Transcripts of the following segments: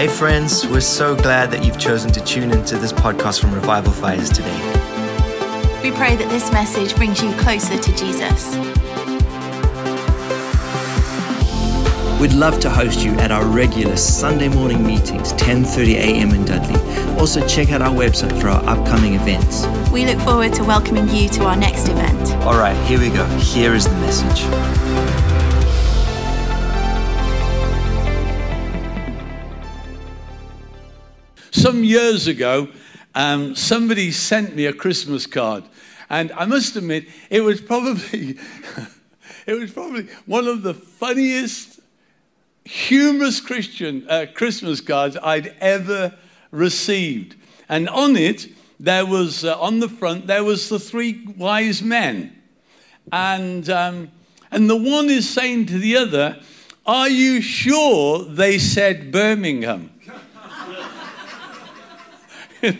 Hey, friends, we're so glad that you've chosen to tune into this podcast from Revival Fires today. We pray that this message brings you closer to Jesus. We'd love to host you at our regular Sunday morning meetings, 10:30 a.m. in Dudley. Also, check out our website for our upcoming events. We look forward to welcoming you to our next event. All right, here we go. Here is the message. Some years ago, um, somebody sent me a Christmas card, and I must admit, it was probably it was probably one of the funniest, humorous Christian uh, Christmas cards I'd ever received. And on it, there was uh, on the front there was the three wise men, and um, and the one is saying to the other, "Are you sure they said Birmingham?" And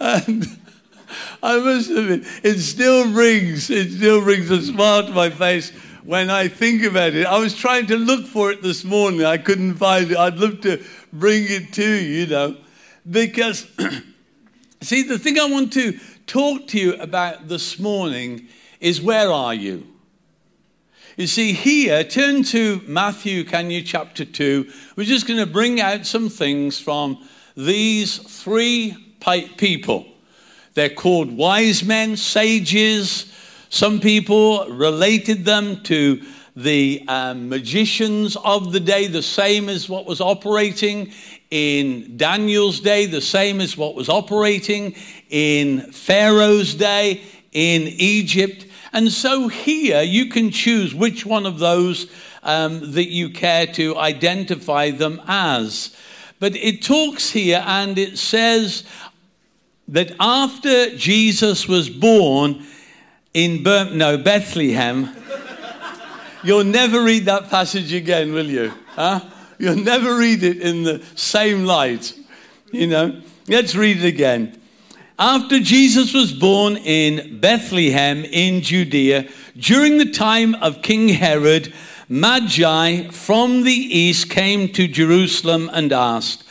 I must admit, it still rings, it still rings a smile to my face when I think about it. I was trying to look for it this morning. I couldn't find it. I'd love to bring it to you, you know, because, see, the thing I want to talk to you about this morning is where are you? You see, here, turn to Matthew, can you, chapter 2. We're just going to bring out some things from these three people. They're called wise men, sages. Some people related them to the um, magicians of the day, the same as what was operating in Daniel's day, the same as what was operating in Pharaoh's day in Egypt. And so here you can choose which one of those um, that you care to identify them as. But it talks here and it says that after Jesus was born in Ber- no, Bethlehem, you'll never read that passage again, will you? Huh? You'll never read it in the same light. You know, let's read it again. After Jesus was born in Bethlehem in Judea, during the time of King Herod, Magi from the east came to Jerusalem and asked,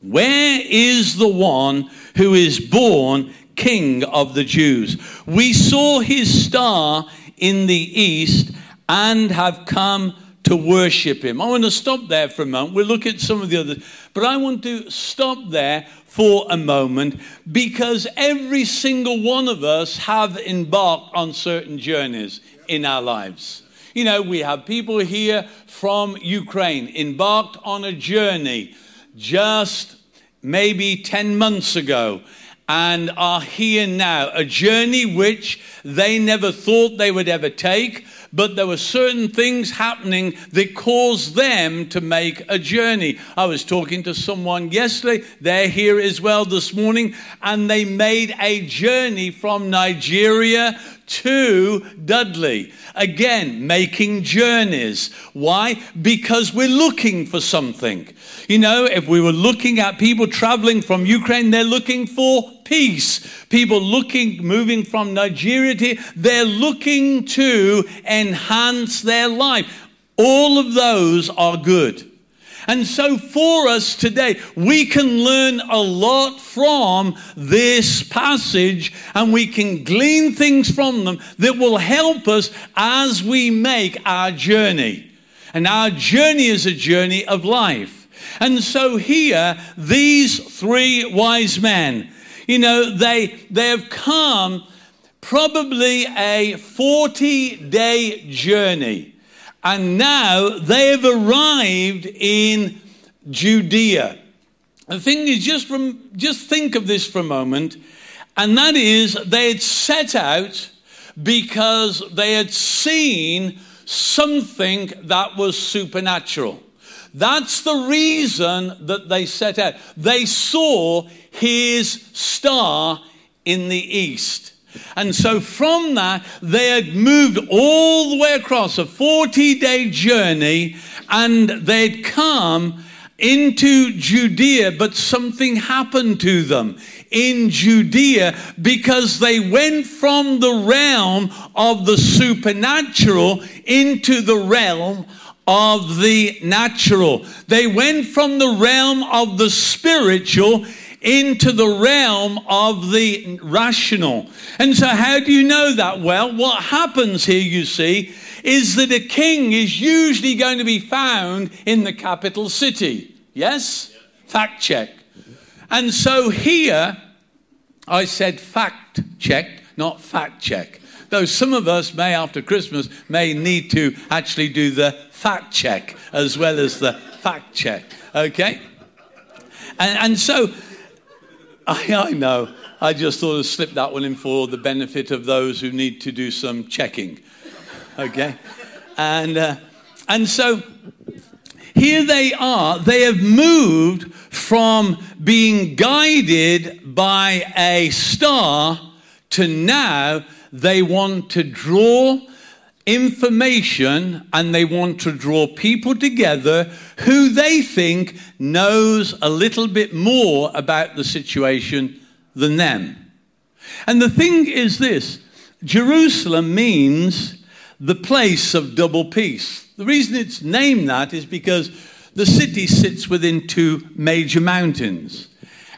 Where is the one who is born King of the Jews? We saw his star in the east and have come to worship him. I want to stop there for a moment. We'll look at some of the others, but I want to stop there for a moment because every single one of us have embarked on certain journeys in our lives. You know, we have people here from Ukraine embarked on a journey just maybe 10 months ago and are here now. A journey which they never thought they would ever take, but there were certain things happening that caused them to make a journey. I was talking to someone yesterday, they're here as well this morning, and they made a journey from Nigeria to Dudley. Again, making journeys. Why? Because we're looking for something. You know, if we were looking at people traveling from Ukraine, they're looking for peace. People looking, moving from Nigeria to, they're looking to enhance their life. All of those are good. And so, for us today, we can learn a lot from this passage and we can glean things from them that will help us as we make our journey. And our journey is a journey of life. And so, here, these three wise men, you know, they, they have come probably a 40 day journey and now they have arrived in Judea. The thing is, just, from, just think of this for a moment, and that is they had set out because they had seen something that was supernatural. That's the reason that they set out. They saw his star in the east. And so from that, they had moved all the way across a 40 day journey and they'd come into Judea, but something happened to them in Judea because they went from the realm of the supernatural into the realm of the natural. They went from the realm of the spiritual into the realm of the rational. And so, how do you know that? Well, what happens here, you see, is that a king is usually going to be found in the capital city. Yes? Fact check. And so here, I said fact check, not fact check. Though some of us may, after Christmas, may need to actually do the fact check as well as the fact check. Okay? And, and so, I, I know, I just thought I'd slip that one in for the benefit of those who need to do some checking. Okay? And, uh, and so, here they are. They have moved from being guided by a star to now they want to draw information and they want to draw people together who they think knows a little bit more about the situation than them. And the thing is this Jerusalem means the place of double peace. The reason it's named that is because the city sits within two major mountains.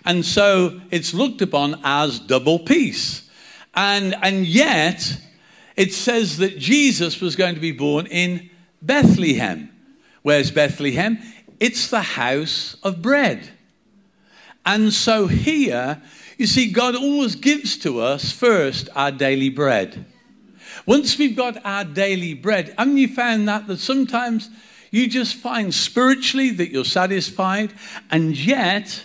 And so it's looked upon as double peace. And, and yet, it says that Jesus was going to be born in Bethlehem. Where's Bethlehem? It's the house of bread. And so here, you see, God always gives to us first our daily bread. Once we've got our daily bread, haven't you found that that sometimes you just find spiritually that you're satisfied, and yet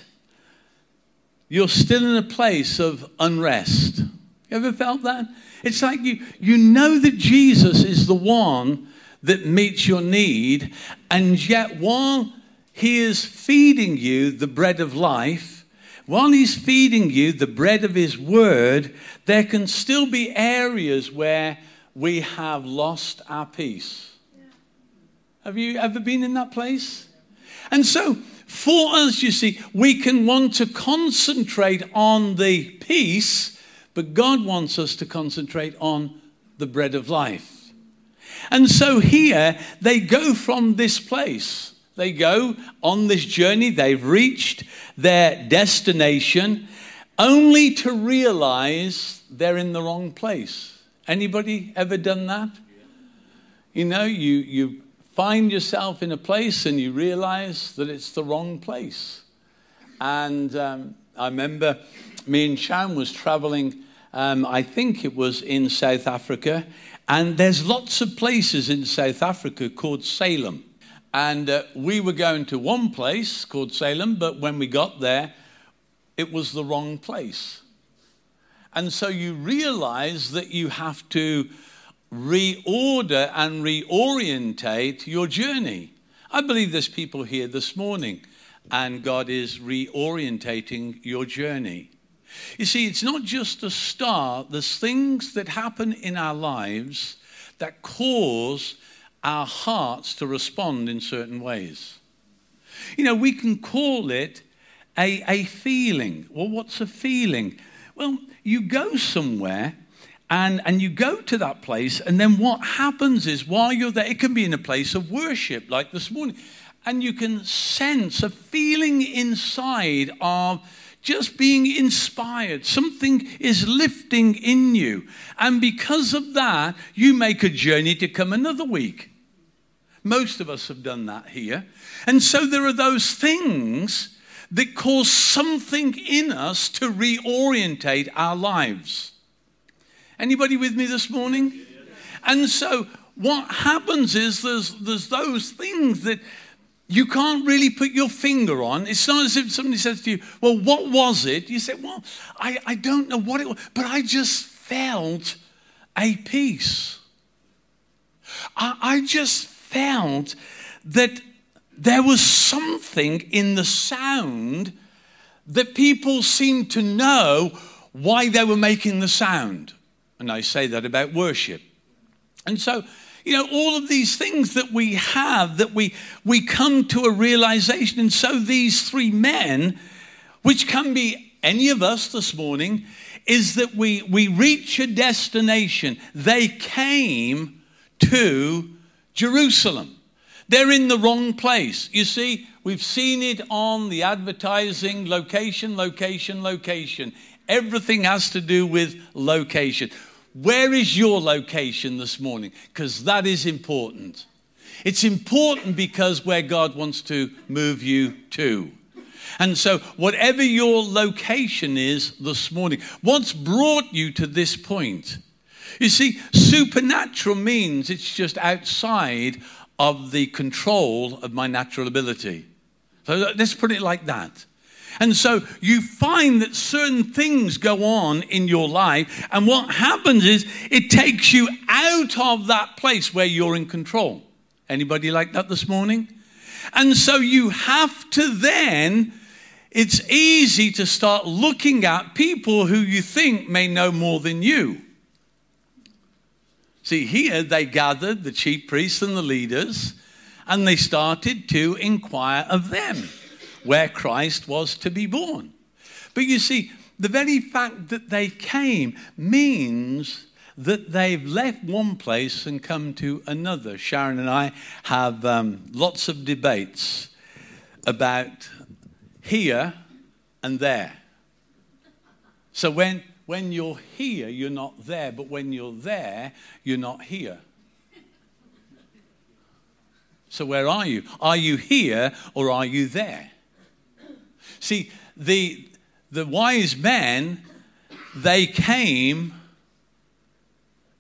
you're still in a place of unrest? You ever felt that? It's like you, you know that Jesus is the one that meets your need, and yet while he is feeding you the bread of life, while he's feeding you the bread of his word, there can still be areas where we have lost our peace. Have you ever been in that place? And so, for us, you see, we can want to concentrate on the peace, but God wants us to concentrate on the bread of life. And so here they go from this place. They go on this journey, they've reached their destination, only to realize they're in the wrong place. Anybody ever done that? You know, you, you find yourself in a place and you realize that it's the wrong place. And um, I remember me and Sharon was traveling, um, I think it was in South Africa, and there's lots of places in South Africa called Salem. And uh, we were going to one place called Salem, but when we got there, it was the wrong place. And so you realize that you have to reorder and reorientate your journey. I believe there's people here this morning, and God is reorientating your journey. You see, it's not just a start, there's things that happen in our lives that cause our hearts to respond in certain ways. You know, we can call it a, a feeling. Well, what's a feeling? Well, you go somewhere and, and you go to that place, and then what happens is while you're there, it can be in a place of worship, like this morning, and you can sense a feeling inside of just being inspired. Something is lifting in you. And because of that, you make a journey to come another week. Most of us have done that here. And so there are those things that cause something in us to reorientate our lives. Anybody with me this morning? And so what happens is there's, there's those things that you can't really put your finger on. It's not as if somebody says to you, Well, what was it? You say, Well, I, I don't know what it was, but I just felt a peace. I, I just felt that there was something in the sound that people seemed to know why they were making the sound. And I say that about worship. And so You know, all of these things that we have, that we, we come to a realization. And so these three men, which can be any of us this morning, is that we, we reach a destination. They came to Jerusalem. They're in the wrong place. You see, we've seen it on the advertising location, location, location. Everything has to do with location. Where is your location this morning? Because that is important. It's important because where God wants to move you to. And so, whatever your location is this morning, what's brought you to this point? You see, supernatural means it's just outside of the control of my natural ability. So let's put it like that. And so you find that certain things go on in your life, and what happens is it takes you out of that place where you're in control. Anybody like that this morning? And so you have to then, it's easy to start looking at people who you think may know more than you. See, here they gathered the chief priests and the leaders, and they started to inquire of them where Christ was to be born. But you see, the very fact that they came means that they've left one place and come to another. Sharon and I have um, lots of debates about here and there. So when when you're here, you're not there, but when you're there, you're not here. So, where are you? Are you here or are you there? See, the, the wise men, they came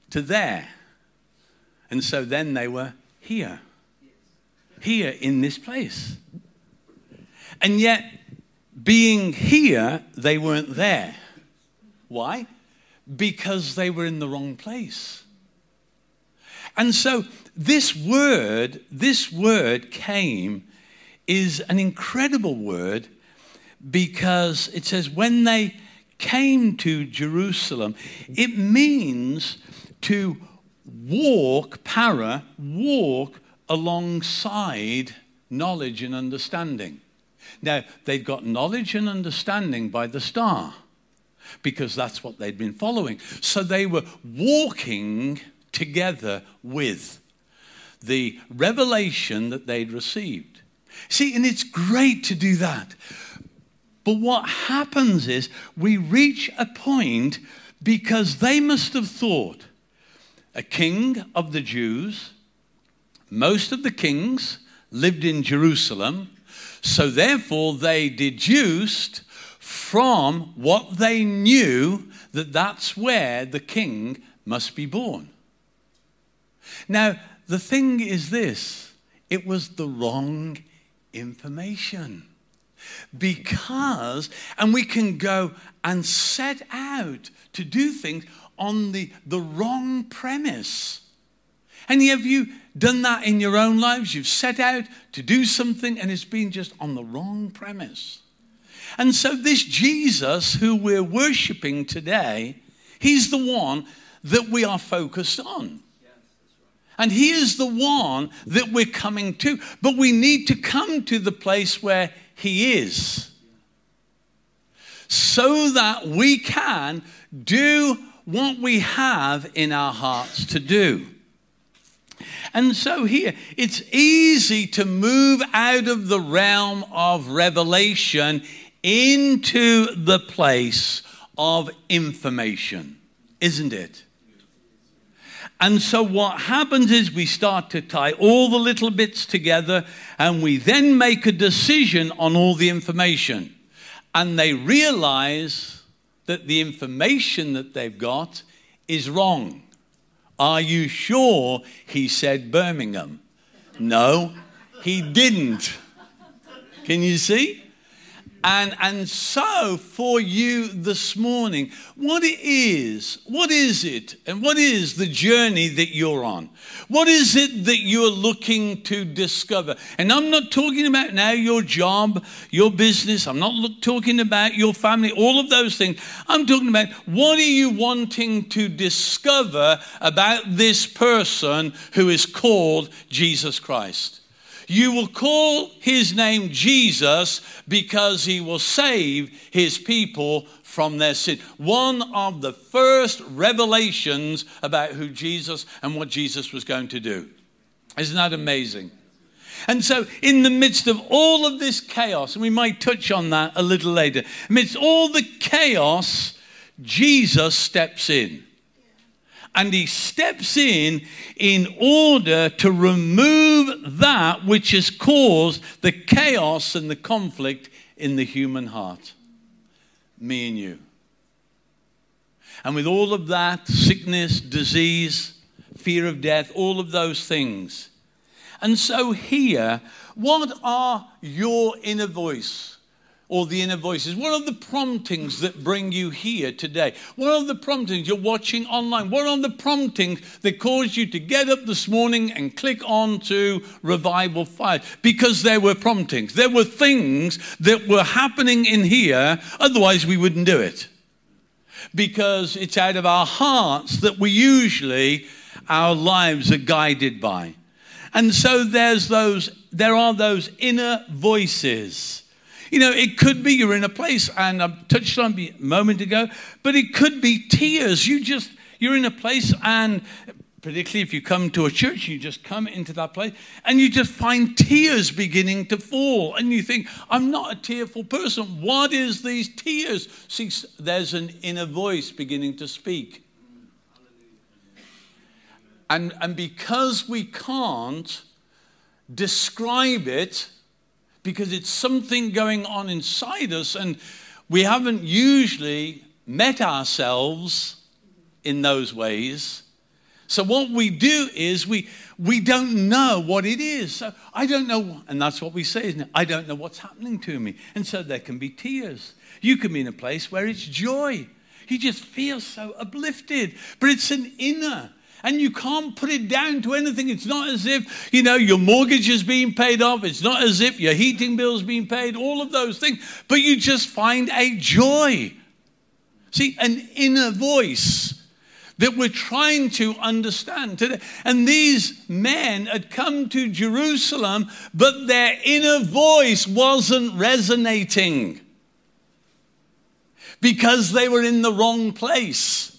to there. And so then they were here, here in this place. And yet, being here, they weren't there. Why? Because they were in the wrong place. And so this word, this word came, is an incredible word because it says when they came to Jerusalem, it means to walk, para, walk alongside knowledge and understanding. Now, they'd got knowledge and understanding by the star because that's what they'd been following. So they were walking together with the revelation that they'd received. See, and it's great to do that. But what happens is we reach a point because they must have thought a king of the Jews, most of the kings lived in Jerusalem, so therefore they deduced from what they knew that that's where the king must be born. Now, the thing is this it was the wrong information. Because, and we can go and set out to do things on the, the wrong premise. Any have you done that in your own lives? You've set out to do something and it's been just on the wrong premise. And so, this Jesus who we're worshiping today, he's the one that we are focused on. And he is the one that we're coming to. But we need to come to the place where he is so that we can do what we have in our hearts to do. And so here, it's easy to move out of the realm of revelation into the place of information, isn't it? And so, what happens is we start to tie all the little bits together and we then make a decision on all the information. And they realize that the information that they've got is wrong. Are you sure he said Birmingham? No, he didn't. Can you see? And, and so, for you this morning, what it is, what is it, and what is the journey that you're on? What is it that you're looking to discover? And I'm not talking about now your job, your business, I'm not look, talking about your family, all of those things. I'm talking about what are you wanting to discover about this person who is called Jesus Christ? You will call his name Jesus because he will save his people from their sin. One of the first revelations about who Jesus and what Jesus was going to do. Isn't that amazing? And so, in the midst of all of this chaos, and we might touch on that a little later, amidst all the chaos, Jesus steps in and he steps in in order to remove that which has caused the chaos and the conflict in the human heart. Me and you. And with all of that sickness, disease, fear of death, all of those things. And so, here, what are your inner voice? Or the inner voices? What are the promptings that bring you here today? What are the promptings you're watching online? What are the promptings that caused you to get up this morning and click on to Revival Fires? Because there were promptings. There were things that were happening in here, otherwise, we wouldn't do it. Because it's out of our hearts that we usually, our lives are guided by. And so there's those, there are those inner voices you know, it could be you're in a place, and I touched on a moment ago, but it could be tears. You just, you're in a place, and particularly if you come to a church, you just come into that place and you just find tears beginning to fall. And you think, I'm not a tearful person. What is these tears? See, there's an inner voice beginning to speak. And, and because we can't describe it, because it's something going on inside us, and we haven't usually met ourselves in those ways. So what we do is we we don't know what it is. So I don't know, and that's what we say, isn't it? I don't know what's happening to me. And so there can be tears. You can be in a place where it's joy. You just feel so uplifted. But it's an inner and you can't put it down to anything. It's not as if, you know, your mortgage is being paid off. It's not as if your heating bill is being paid, all of those things. But you just find a joy. See, an inner voice that we're trying to understand today. And these men had come to Jerusalem, but their inner voice wasn't resonating because they were in the wrong place.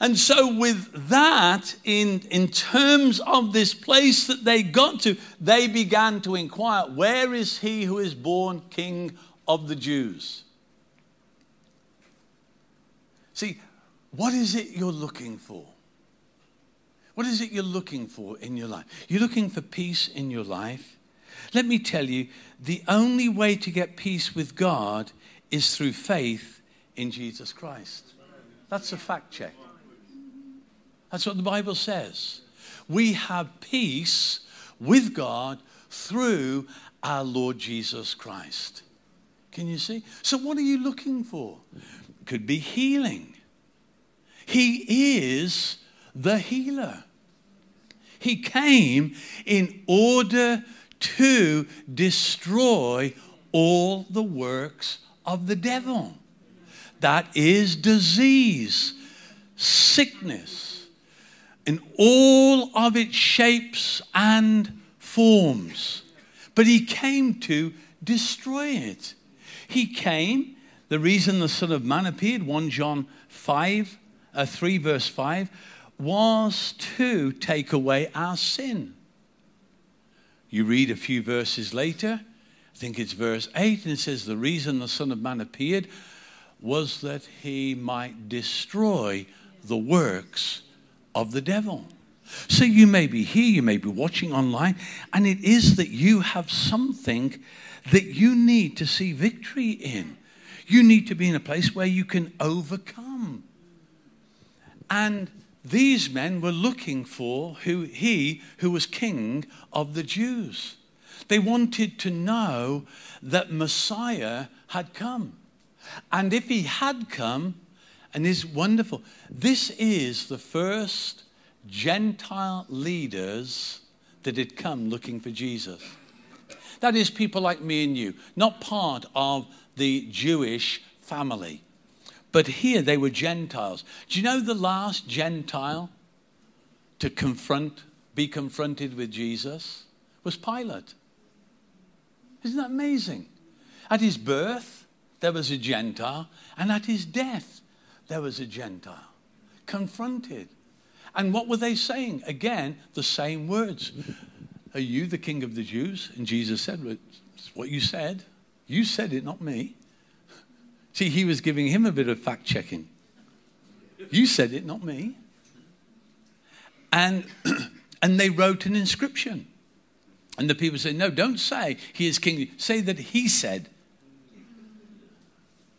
And so, with that, in, in terms of this place that they got to, they began to inquire where is he who is born king of the Jews? See, what is it you're looking for? What is it you're looking for in your life? You're looking for peace in your life? Let me tell you, the only way to get peace with God is through faith in Jesus Christ. That's a fact check. That's what the Bible says. We have peace with God through our Lord Jesus Christ. Can you see? So, what are you looking for? Could be healing. He is the healer. He came in order to destroy all the works of the devil. That is disease, sickness, in all of its shapes and forms. But he came to destroy it. He came, the reason the Son of Man appeared, 1 John 5, uh, 3 verse 5, was to take away our sin. You read a few verses later, I think it's verse 8, and it says, The reason the Son of Man appeared was that he might destroy the works of the devil. So you may be here, you may be watching online, and it is that you have something that you need to see victory in. You need to be in a place where you can overcome. And these men were looking for who he who was king of the Jews. They wanted to know that Messiah had come. And if he had come, and is wonderful, this is the first Gentile leaders that had come looking for Jesus. That is, people like me and you, not part of the Jewish family. But here they were Gentiles. Do you know the last Gentile to confront, be confronted with Jesus was Pilate? Isn't that amazing? At his birth, there was a Gentile, and at his death, there was a Gentile confronted. And what were they saying? Again, the same words. Are you the king of the Jews? And Jesus said, what you said. You said it, not me. See, he was giving him a bit of fact checking. You said it, not me. And, and they wrote an inscription. And the people said, No, don't say he is king. Say that he said.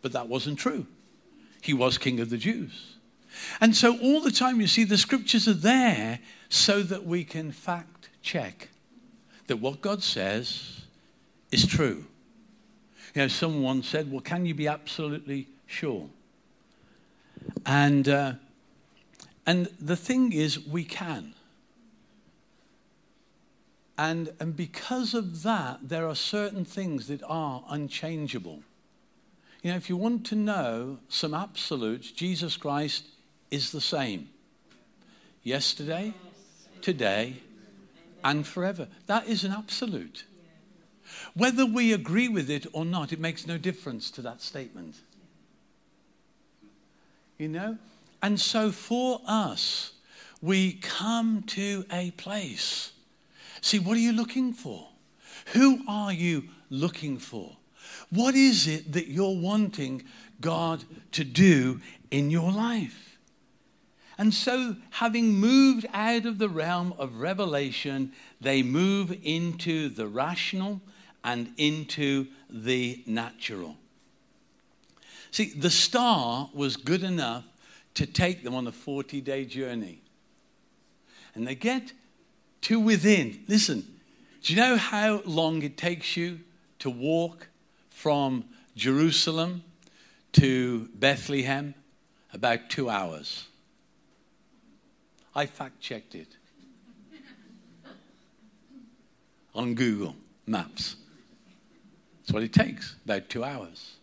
But that wasn't true. He was king of the Jews. And so all the time you see the scriptures are there so that we can fact check that what God says is true. You know, someone said, Well, can you be absolutely sure? And, uh, and the thing is, we can. And, and because of that, there are certain things that are unchangeable. You know, if you want to know some absolutes, Jesus Christ is the same yesterday, today, and forever. That is an absolute. Whether we agree with it or not, it makes no difference to that statement. You know? And so for us, we come to a place. See, what are you looking for? Who are you looking for? What is it that you're wanting God to do in your life? And so, having moved out of the realm of revelation, they move into the rational and into the natural. See, the star was good enough to take them on a 40 day journey. And they get to within. Listen, do you know how long it takes you to walk from Jerusalem to Bethlehem? About two hours. I fact checked it on Google Maps. That's what it takes, about two hours.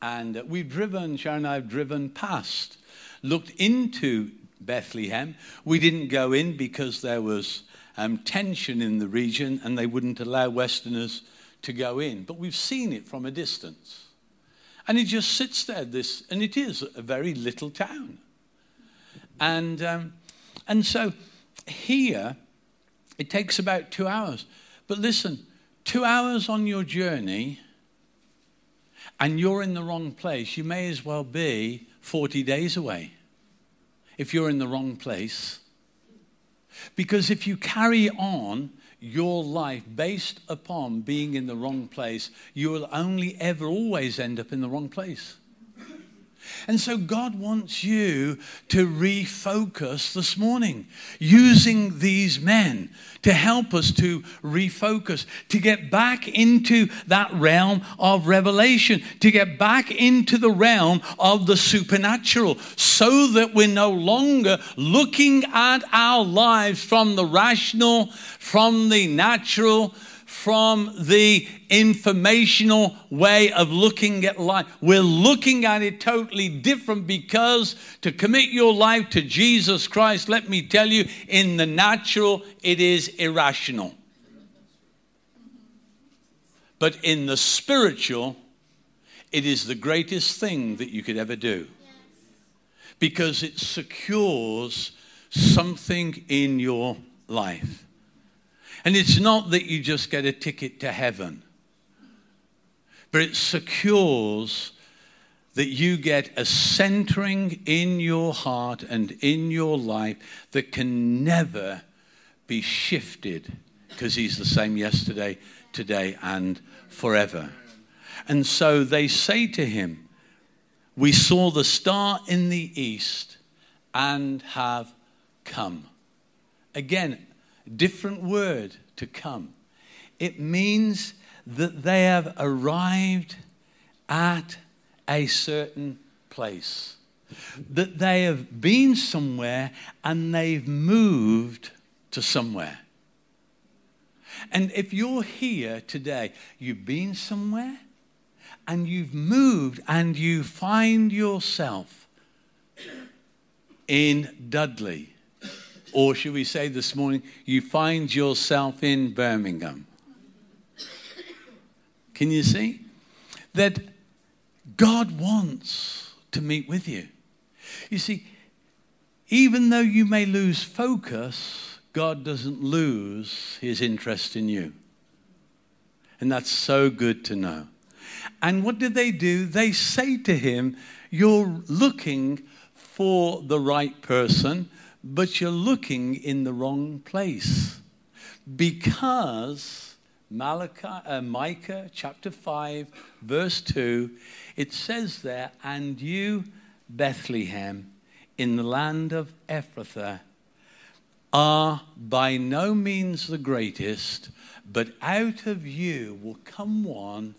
And uh, we've driven, Sharon and I have driven past, looked into Bethlehem. We didn't go in because there was um, tension in the region and they wouldn't allow Westerners to go in. But we've seen it from a distance. And it just sits there, this, and it is a very little town. And um, and so here, it takes about two hours. But listen, two hours on your journey, and you're in the wrong place, you may as well be 40 days away if you're in the wrong place. Because if you carry on your life based upon being in the wrong place, you will only ever always end up in the wrong place. And so God wants you to refocus this morning using these men to help us to refocus, to get back into that realm of revelation, to get back into the realm of the supernatural, so that we're no longer looking at our lives from the rational, from the natural, from the informational way of looking at life. We're looking at it totally different because to commit your life to Jesus Christ, let me tell you, in the natural, it is irrational. But in the spiritual, it is the greatest thing that you could ever do because it secures something in your life. And it's not that you just get a ticket to heaven, but it secures that you get a centering in your heart and in your life that can never be shifted because he's the same yesterday, today, and forever. And so they say to him, We saw the star in the east and have come. Again, different word to come. it means that they have arrived at a certain place. That they have been somewhere and they've moved to somewhere. And if you're here today, you've been somewhere and you've moved and you find yourself in Dudley. Or should we say this morning, you find yourself in Birmingham. Can you see? That God wants to meet with you. You see, even though you may lose focus, God doesn't lose his interest in you. And that's so good to know. And what did they do? They say to him, You're looking for the right person, but you're looking in the wrong place. Because Malachi, uh, Micah chapter 5, verse 2, it says there, And you, Bethlehem, in the land of Ephrathah, are by no means the greatest, but out of you will come one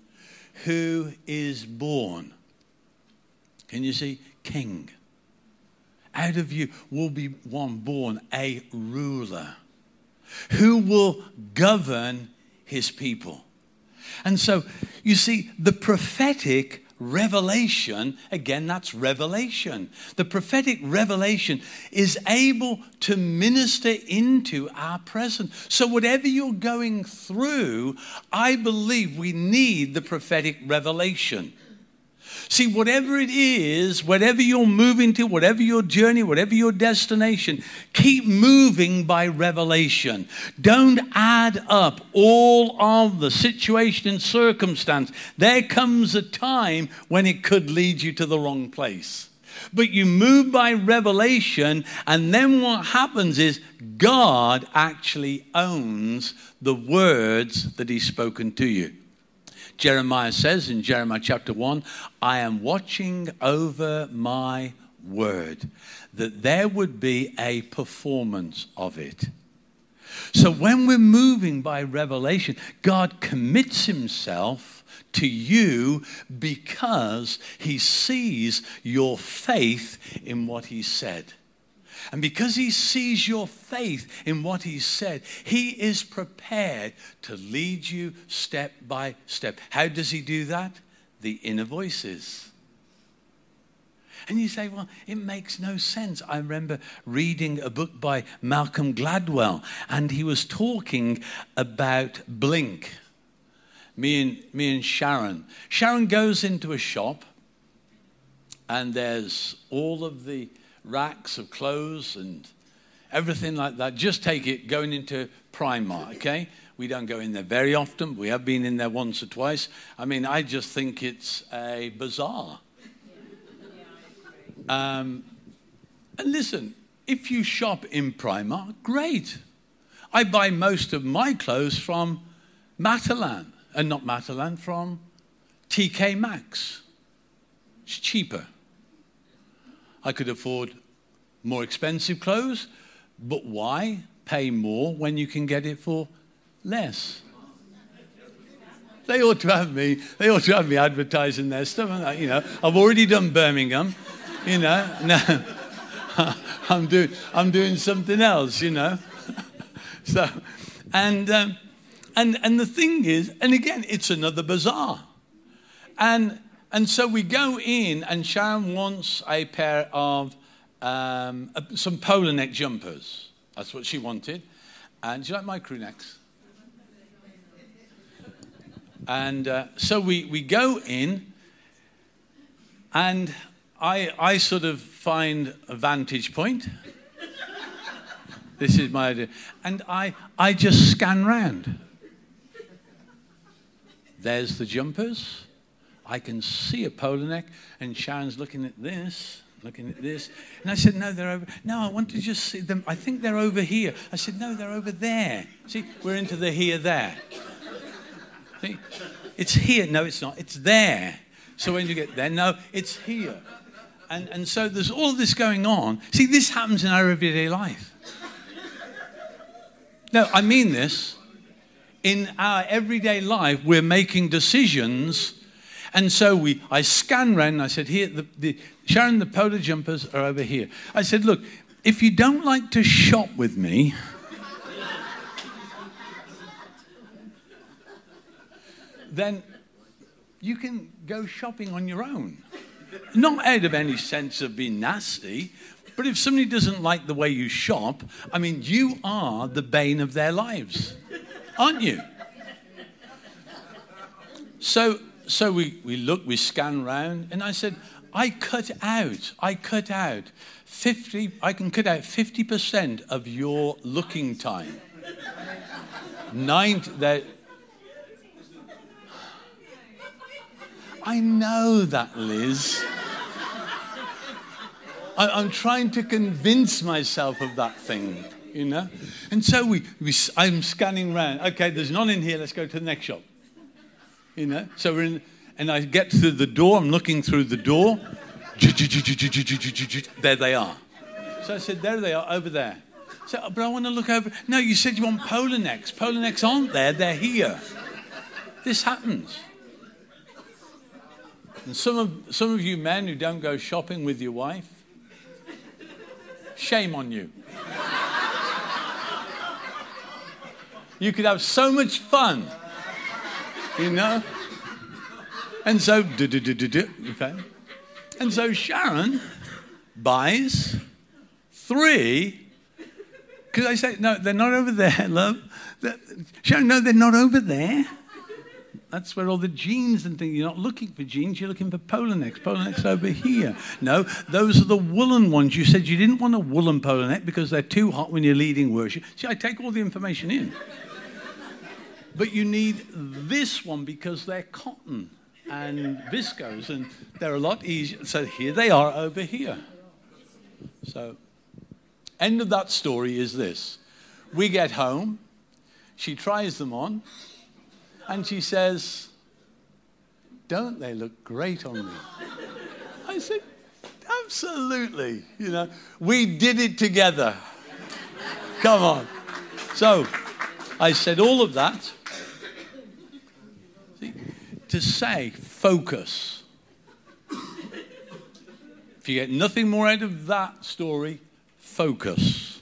who is born. Can you see? King. Out of you will be one born, a ruler, who will govern his people. And so, you see, the prophetic revelation, again, that's revelation. The prophetic revelation is able to minister into our present. So, whatever you're going through, I believe we need the prophetic revelation. See, whatever it is, whatever you're moving to, whatever your journey, whatever your destination, keep moving by revelation. Don't add up all of the situation and circumstance. There comes a time when it could lead you to the wrong place. But you move by revelation, and then what happens is God actually owns the words that He's spoken to you. Jeremiah says in Jeremiah chapter 1 I am watching over my word, that there would be a performance of it. So when we're moving by revelation, God commits himself to you because he sees your faith in what he said. And because he sees your faith in what he said, he is prepared to lead you step by step. How does he do that? The inner voices. And you say, well, it makes no sense. I remember reading a book by Malcolm Gladwell, and he was talking about Blink. Me and, me and Sharon. Sharon goes into a shop, and there's all of the racks of clothes and everything like that. Just take it going into Primark, okay? We don't go in there very often. We have been in there once or twice. I mean, I just think it's a bazaar. Um, and listen, if you shop in Primark, great. I buy most of my clothes from Matalan, and not Matalan, from TK Maxx. It's cheaper. I could afford more expensive clothes, but why pay more when you can get it for less? They ought to have me. They ought to have me advertising their stuff. You know, I've already done Birmingham. You know, no, I'm doing. I'm doing something else. You know, so, and um, and and the thing is, and again, it's another bazaar, and and so we go in, and Sharon wants a pair of um, some polo neck jumpers. That's what she wanted. And do you like my crew necks? And uh, so we, we go in, and I, I sort of find a vantage point. this is my idea. And I, I just scan round. There's the jumpers. I can see a polo neck, and Sharon's looking at this, looking at this. And I said, No, they're over. No, I want to just see them. I think they're over here. I said, No, they're over there. See, we're into the here, there. See, it's here. No, it's not. It's there. So when you get there, no, it's here. And, and so there's all this going on. See, this happens in our everyday life. No, I mean this. in our everyday life, we're making decisions. And so we, I scanned around and I said, here, the, the, Sharon, the polo jumpers are over here. I said, look, if you don't like to shop with me, then you can go shopping on your own. Not out of any sense of being nasty, but if somebody doesn't like the way you shop, I mean, you are the bane of their lives, aren't you? So, so we, we look, we scan around, and I said, I cut out, I cut out 50, I can cut out 50% of your looking time. 90, that, I know that, Liz. I, am trying to convince myself of that thing, you know? And so we, we, I'm scanning around. Okay, there's none in here. Let's go to the next shop. You know? So we're in, and I get through the door. I'm looking through the door. There they are. So I said, there they are, over there. So, but I want to look over. No, you said you want. Polar necks aren't there, they're here. This happens. And some of, some of you men who don't go shopping with your wife, Shame on you. You could have so much fun, you know? And so, okay. And so Sharon buys three, because I say, no, they're not over there, love. Sharon, no, they're not over there. That's where all the jeans and things. You're not looking for jeans, you're looking for polo necks. Polo necks over here. No, those are the woolen ones. You said you didn't want a woolen polo neck because they're too hot when you're leading worship. See, I take all the information in. But you need this one because they're cotton and viscose and they're a lot easier. So here they are over here. So, end of that story is this. We get home, she tries them on, and she says, Don't they look great on me? I said, Absolutely. You know, we did it together. Come on. So I said all of that to say focus. If you get nothing more out of that story, focus.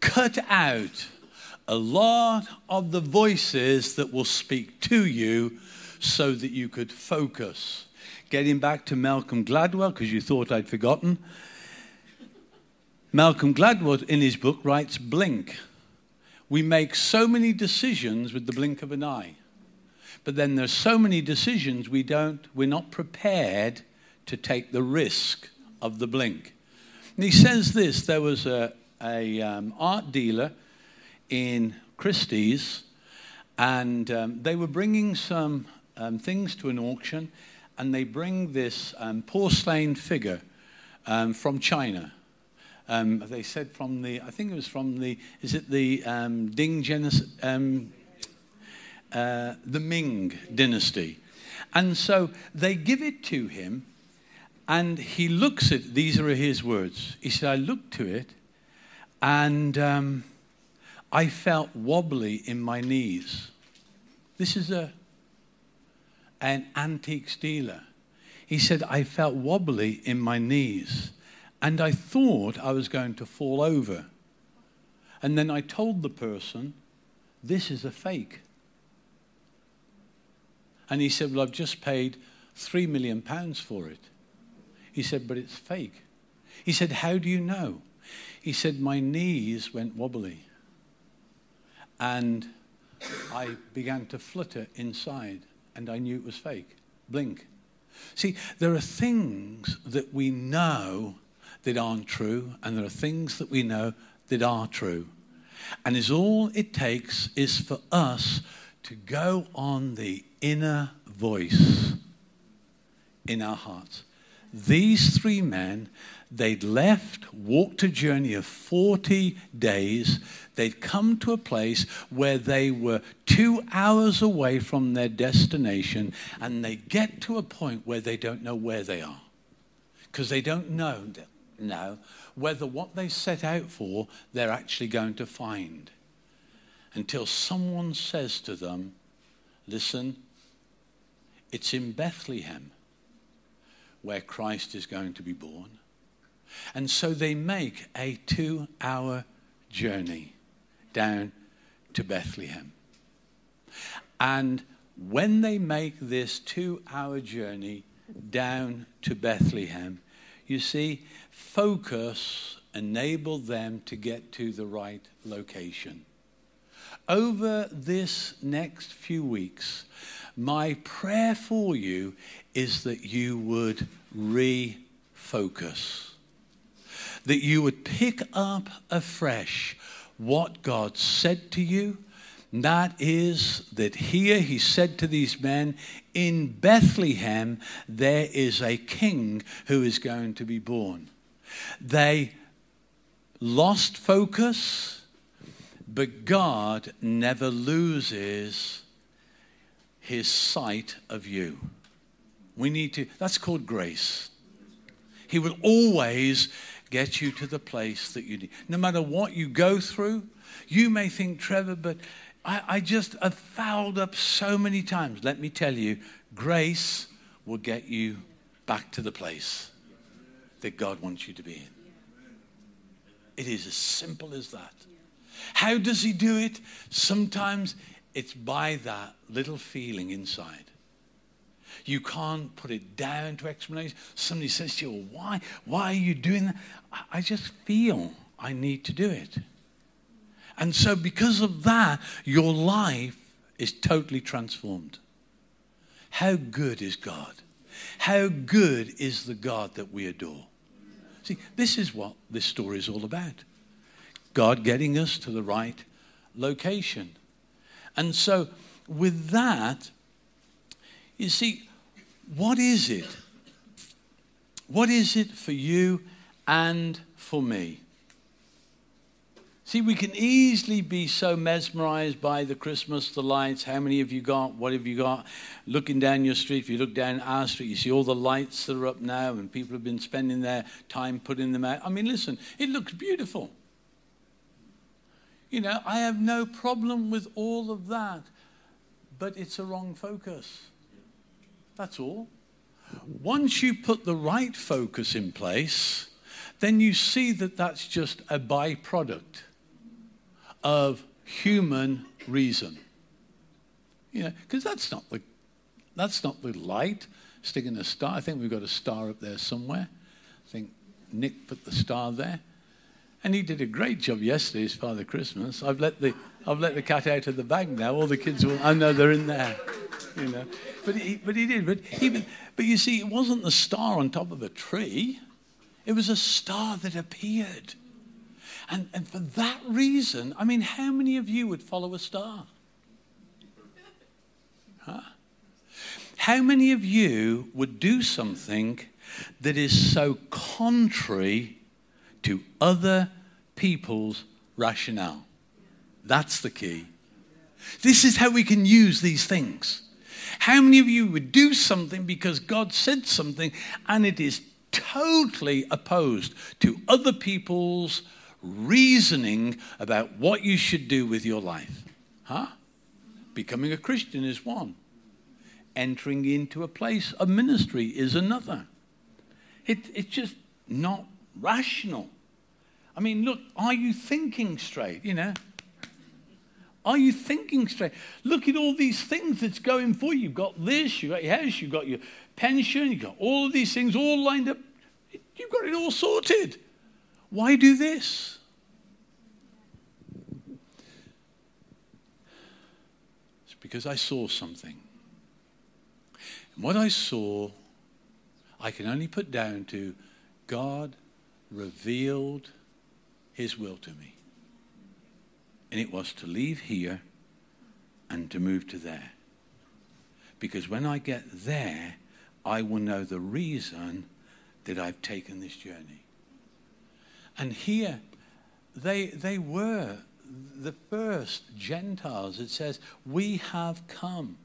Cut out a lot of the voices that will speak to you so that you could focus. Getting back to Malcolm Gladwell, because you thought I'd forgotten. Malcolm Gladwell, in his book, writes Blink. We make so many decisions with the blink of an eye. But then there's so many decisions we don't, we're not prepared to take the risk of the blink. And he says this there was a, a um, art dealer in Christie's, and um, they were bringing some um, things to an auction, and they bring this um, porcelain figure um, from China. Um, they said from the, I think it was from the, is it the Ding Genesis, uh, the Ming dynasty. And so they give it to him, and he looks at, these are his words. He said, I looked to it, and um, I felt wobbly in my knees. This is a, an antique dealer. He said, I felt wobbly in my knees and I thought I was going to fall over. And then I told the person, This is a fake. And he said, Well, I've just paid three million pounds for it. He said, But it's fake. He said, How do you know? He said, My knees went wobbly and I began to flutter inside, and I knew it was fake. Blink. See, there are things that we know that aren't true, and there are things that we know that are true. And is all it takes is for us to go on the inner voice in our hearts. These three men, they'd left, walked a journey of 40 days. They'd come to a place where they were two hours away from their destination, and they get to a point where they don't know where they are. Because they don't know now whether what they set out for they're actually going to find. until someone says to them, Listen, it's in Bethlehem where Christ is going to be born. And so they make a two hour journey down to Bethlehem. And when they make this two hour journey down to Bethlehem, you see, focus enabled them to get to the right location. Over this next few weeks, my prayer for you is that you would refocus, that you would pick up afresh what God said to you. That is, that here he said to these men, In Bethlehem there is a king who is going to be born. They lost focus, but God never loses his sight of you. We need to, that's called grace. He will always get you to the place that you need. No matter what you go through, you may think, Trevor, but I, I just have fouled up so many times. Let me tell you, grace will get you back to the place that God wants you to be in. It is as simple as that. How does He do it? Sometimes it's by that little feeling inside. You can't put it down to explanation. Somebody says to you, why? Why are you doing that? I just feel I need to do it. And so, because of that, your life is totally transformed. How good is God? How good is the God that we adore? See, this is what this story is all about God getting us to the right location. And so, with that, you see, what is it? What is it for you and for me? See, we can easily be so mesmerized by the Christmas, the lights. How many have you got? What have you got? Looking down your street, if you look down our street, you see all the lights that are up now, and people have been spending their time putting them out. I mean, listen, it looks beautiful. You know, I have no problem with all of that, but it's a wrong focus. That's all. Once you put the right focus in place, then you see that that's just a byproduct of human reason. You know, because that's not the that's not the light sticking a star. I think we've got a star up there somewhere. I think Nick put the star there. And he did a great job yesterday as Father Christmas. I've let the I've let the cat out of the bag now. All the kids will I know they're in there. You know. But he but he did. But but you see, it wasn't the star on top of a tree. It was a star that appeared. And, and for that reason, I mean, how many of you would follow a star? Huh? How many of you would do something that is so contrary to other people's rationale? That's the key. This is how we can use these things. How many of you would do something because God said something and it is totally opposed to other people's reasoning about what you should do with your life. Huh? Becoming a Christian is one. Entering into a place of ministry is another. It, it's just not rational. I mean, look, are you thinking straight? You know? Are you thinking straight? Look at all these things that's going for you. You've got this, you've got your house, you've got your pension, you've got all of these things all lined up. You've got it all sorted. Why do this? It's because I saw something. And what I saw, I can only put down to God revealed his will to me. And it was to leave here and to move to there. Because when I get there, I will know the reason that I've taken this journey. And here, they, they were the first Gentiles. It says, We have come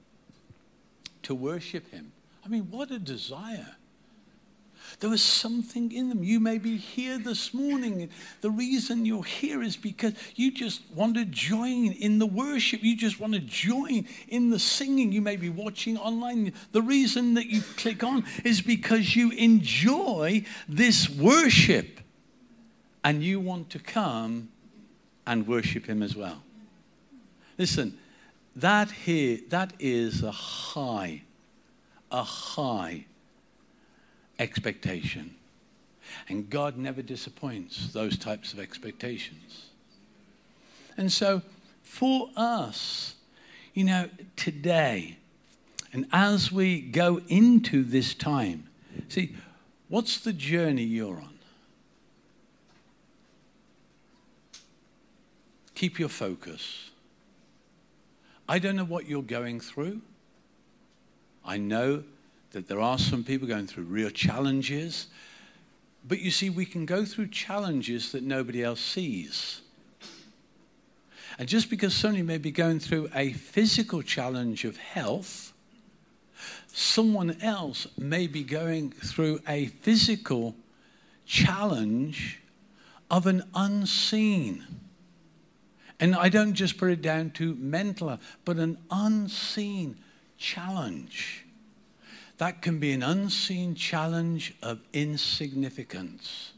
to worship him. I mean, what a desire. There was something in them. You may be here this morning. The reason you're here is because you just want to join in the worship. You just want to join in the singing. You may be watching online. The reason that you click on is because you enjoy this worship and you want to come and worship Him as well. Listen, that here, that is a high, a high expectation. And God never disappoints those types of expectations. And so, for us, you know, today, and as we go into this time, see, what's the journey you're on? Keep your focus. I don't know what you're going through. I know that there are some people going through real challenges. But you see, we can go through challenges that nobody else sees. And just because somebody may be going through a physical challenge of health, someone else may be going through a physical challenge of an unseen. And I don't just put it down to mental, but an unseen challenge. That can be an unseen challenge of insignificance.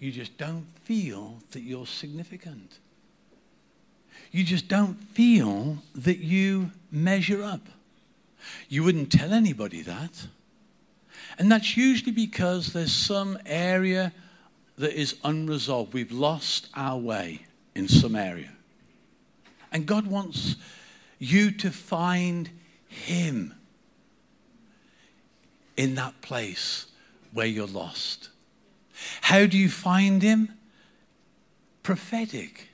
You just don't feel that you're significant. You just don't feel that you measure up. You wouldn't tell anybody that. And that's usually because there's some area that is unresolved. We've lost our way in some area. And God wants you to find Him in that place where you're lost. How do you find him? Prophetic.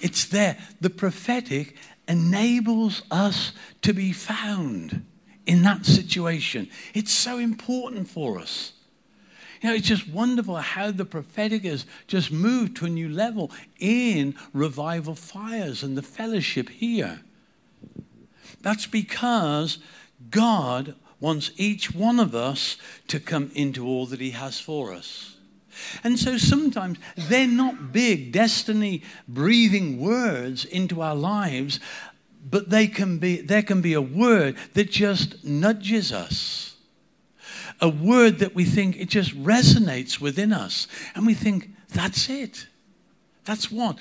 It's there. The prophetic enables us to be found in that situation. It's so important for us. You know, it's just wonderful how the prophetic has just moved to a new level in revival fires and the fellowship here. That's because God wants each one of us to come into all that He has for us. And so sometimes they're not big, destiny breathing words into our lives, but they can be, there can be a word that just nudges us. A word that we think it just resonates within us. And we think, that's it. That's what?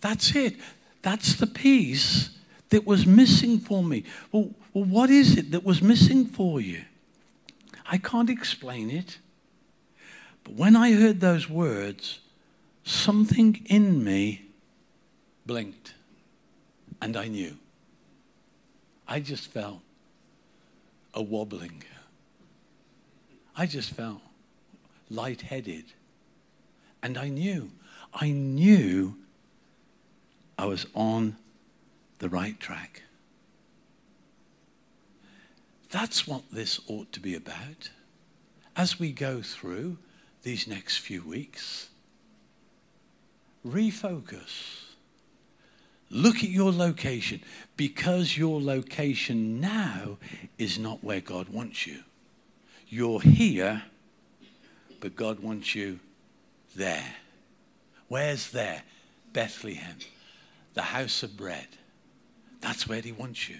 That's it. That's the piece that was missing for me. Well, well, what is it that was missing for you? I can't explain it. But when I heard those words, something in me blinked. And I knew. I just felt a wobbling. I just felt lightheaded. And I knew. I knew I was on the right track. That's what this ought to be about. As we go through these next few weeks, refocus. Look at your location because your location now is not where God wants you. You're here, but God wants you there. Where's there? Bethlehem, the house of bread. That's where He wants you.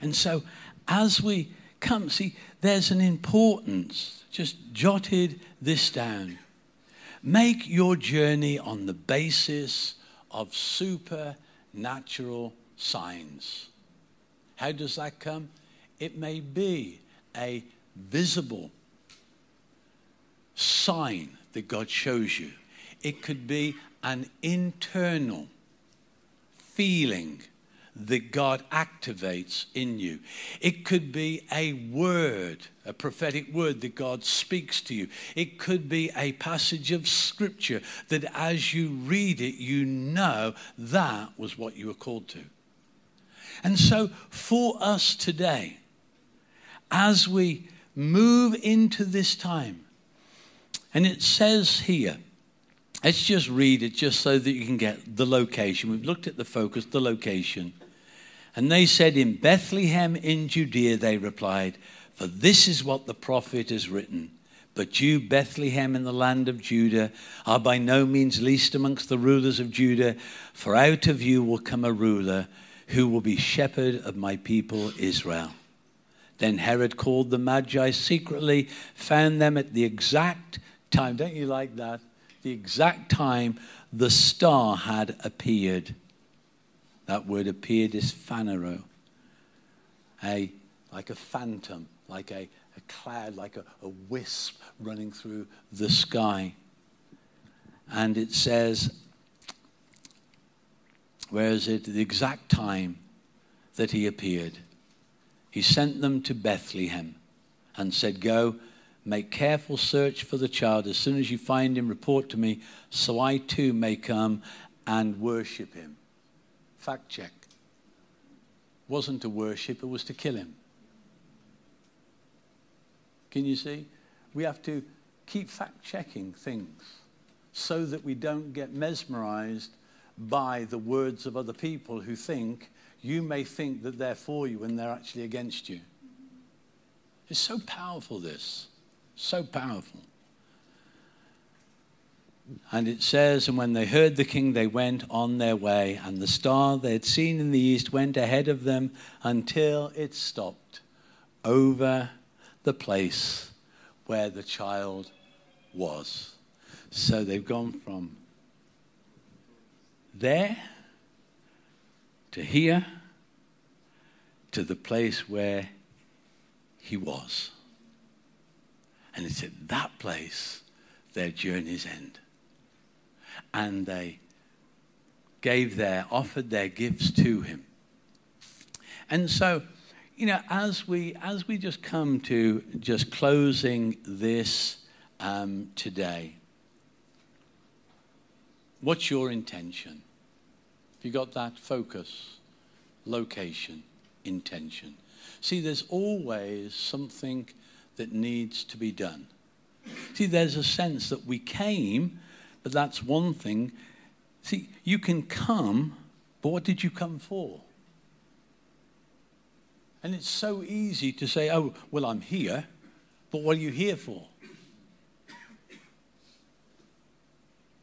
And so as we come, see, there's an importance. Just jotted this down. Make your journey on the basis of supernatural signs. How does that come? It may be a visible sign that God shows you. It could be an internal feeling that God activates in you. It could be a word, a prophetic word that God speaks to you. It could be a passage of scripture that as you read it, you know that was what you were called to. And so, for us today, as we move into this time, and it says here, Let's just read it just so that you can get the location. We've looked at the focus, the location. And they said, In Bethlehem in Judea, they replied, For this is what the prophet has written. But you, Bethlehem, in the land of Judah, are by no means least amongst the rulers of Judah, for out of you will come a ruler who will be shepherd of my people Israel. Then Herod called the Magi secretly, found them at the exact time. Don't you like that? The exact time the star had appeared. That word appeared is phanero, a, like a phantom, like a, a cloud, like a, a wisp running through the sky. And it says, where is it? The exact time that he appeared. He sent them to Bethlehem and said, Go, make careful search for the child. As soon as you find him, report to me, so I too may come and worship him. Fact check. Wasn't to worship, it was to kill him. Can you see? We have to keep fact checking things so that we don't get mesmerized by the words of other people who think you may think that they're for you when they're actually against you. It's so powerful, this. So powerful. And it says, And when they heard the king, they went on their way, and the star they had seen in the east went ahead of them until it stopped over the place where the child was. So they've gone from there to here to the place where he was. And it's at that place their journeys end. And they gave their, offered their gifts to him. And so, you know, as we, as we just come to just closing this um, today, what's your intention? Have you got that focus, location, intention? See, there's always something that needs to be done. See, there's a sense that we came, but that's one thing. See, you can come, but what did you come for? And it's so easy to say, oh, well, I'm here, but what are you here for?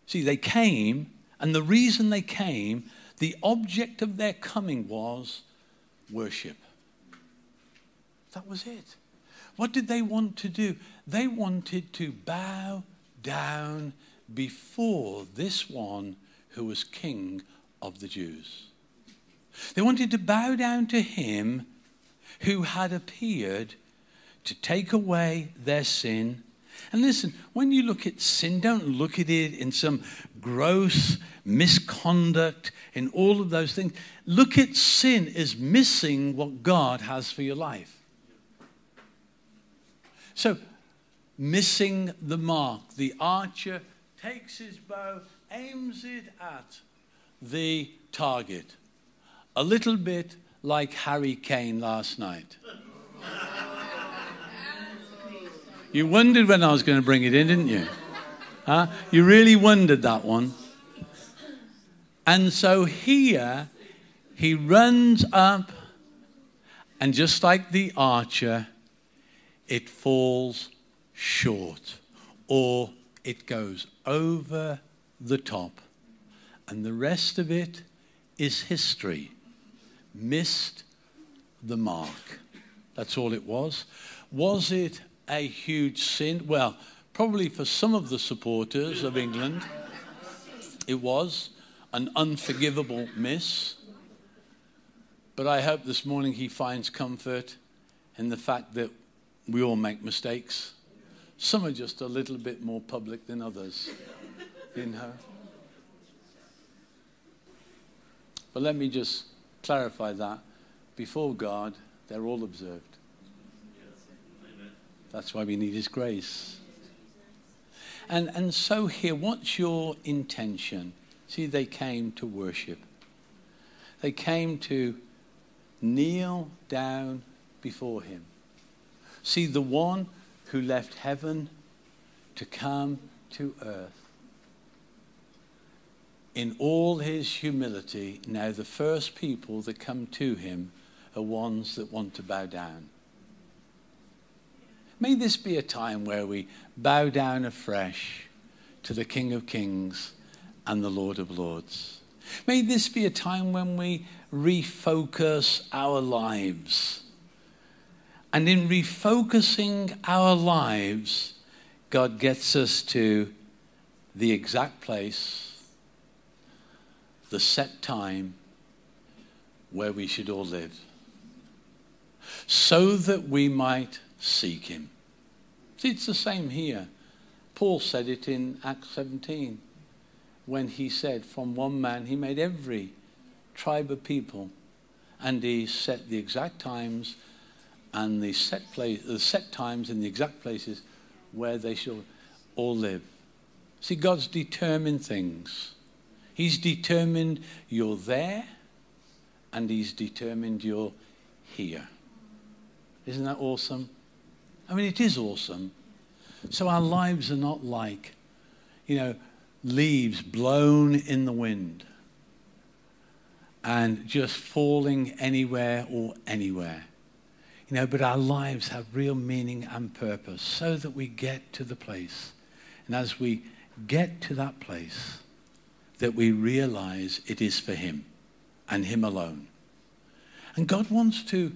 See, they came, and the reason they came the object of their coming was worship. That was it. What did they want to do? They wanted to bow down before this one who was king of the Jews. They wanted to bow down to him who had appeared to take away their sin. And listen, when you look at sin, don't look at it in some gross misconduct, in all of those things. Look at sin as missing what God has for your life. So, missing the mark. The archer takes his bow, aims it at the target. A little bit like Harry Kane last night. You wondered when I was going to bring it in, didn't you? Huh? You really wondered that one. And so here, he runs up, and just like the archer, it falls short, or it goes over the top. And the rest of it is history. Missed the mark. That's all it was. Was it a huge sin? Well, probably for some of the supporters of England, it was an unforgivable miss. But I hope this morning he finds comfort in the fact that we all make mistakes. Some are just a little bit more public than others, you know. But let me just clarify that. Before God, they're all observed. That's why we need His grace. And, and so, here, what's your intention? See, they came to worship. They came to kneel down before him. See, the one who left heaven to come to earth. In all his humility, now the first people that come to him are ones that want to bow down. May this be a time where we bow down afresh to the King of Kings and the Lord of Lords. May this be a time when we refocus our lives. And in refocusing our lives, God gets us to the exact place, the set time where we should all live, so that we might seek Him. See, it's the same here. Paul said it in Acts 17 when he said, From one man he made every tribe of people, and he set the exact times and the set, place, the set times and the exact places where they shall all live. See, God's determined things. He's determined you're there, and He's determined you're here. Isn't that awesome? I mean, it is awesome. So our lives are not like, you know, leaves blown in the wind and just falling anywhere or anywhere. You know, but our lives have real meaning and purpose so that we get to the place. And as we get to that place, that we realize it is for Him and Him alone. And God wants to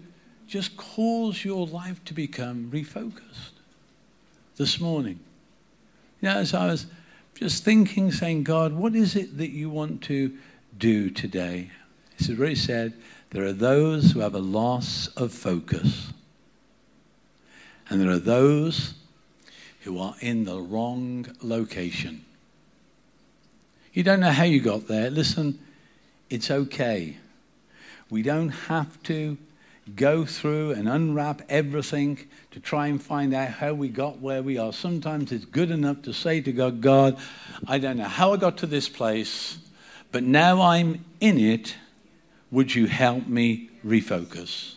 just cause your life to become refocused this morning. You know, as I was just thinking, saying, God, what is it that you want to do today? It's very said, there are those who have a loss of focus. And there are those who are in the wrong location. You don't know how you got there. Listen, it's okay. We don't have to go through and unwrap everything to try and find out how we got where we are. Sometimes it's good enough to say to God, God, I don't know how I got to this place, but now I'm in it. Would you help me refocus?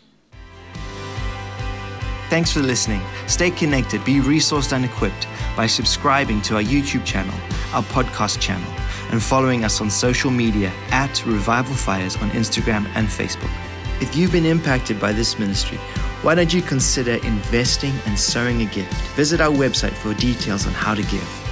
Thanks for listening. Stay connected, be resourced and equipped by subscribing to our YouTube channel, our podcast channel, and following us on social media at Revival Fires on Instagram and Facebook. If you've been impacted by this ministry, why don't you consider investing and sowing a gift? Visit our website for details on how to give.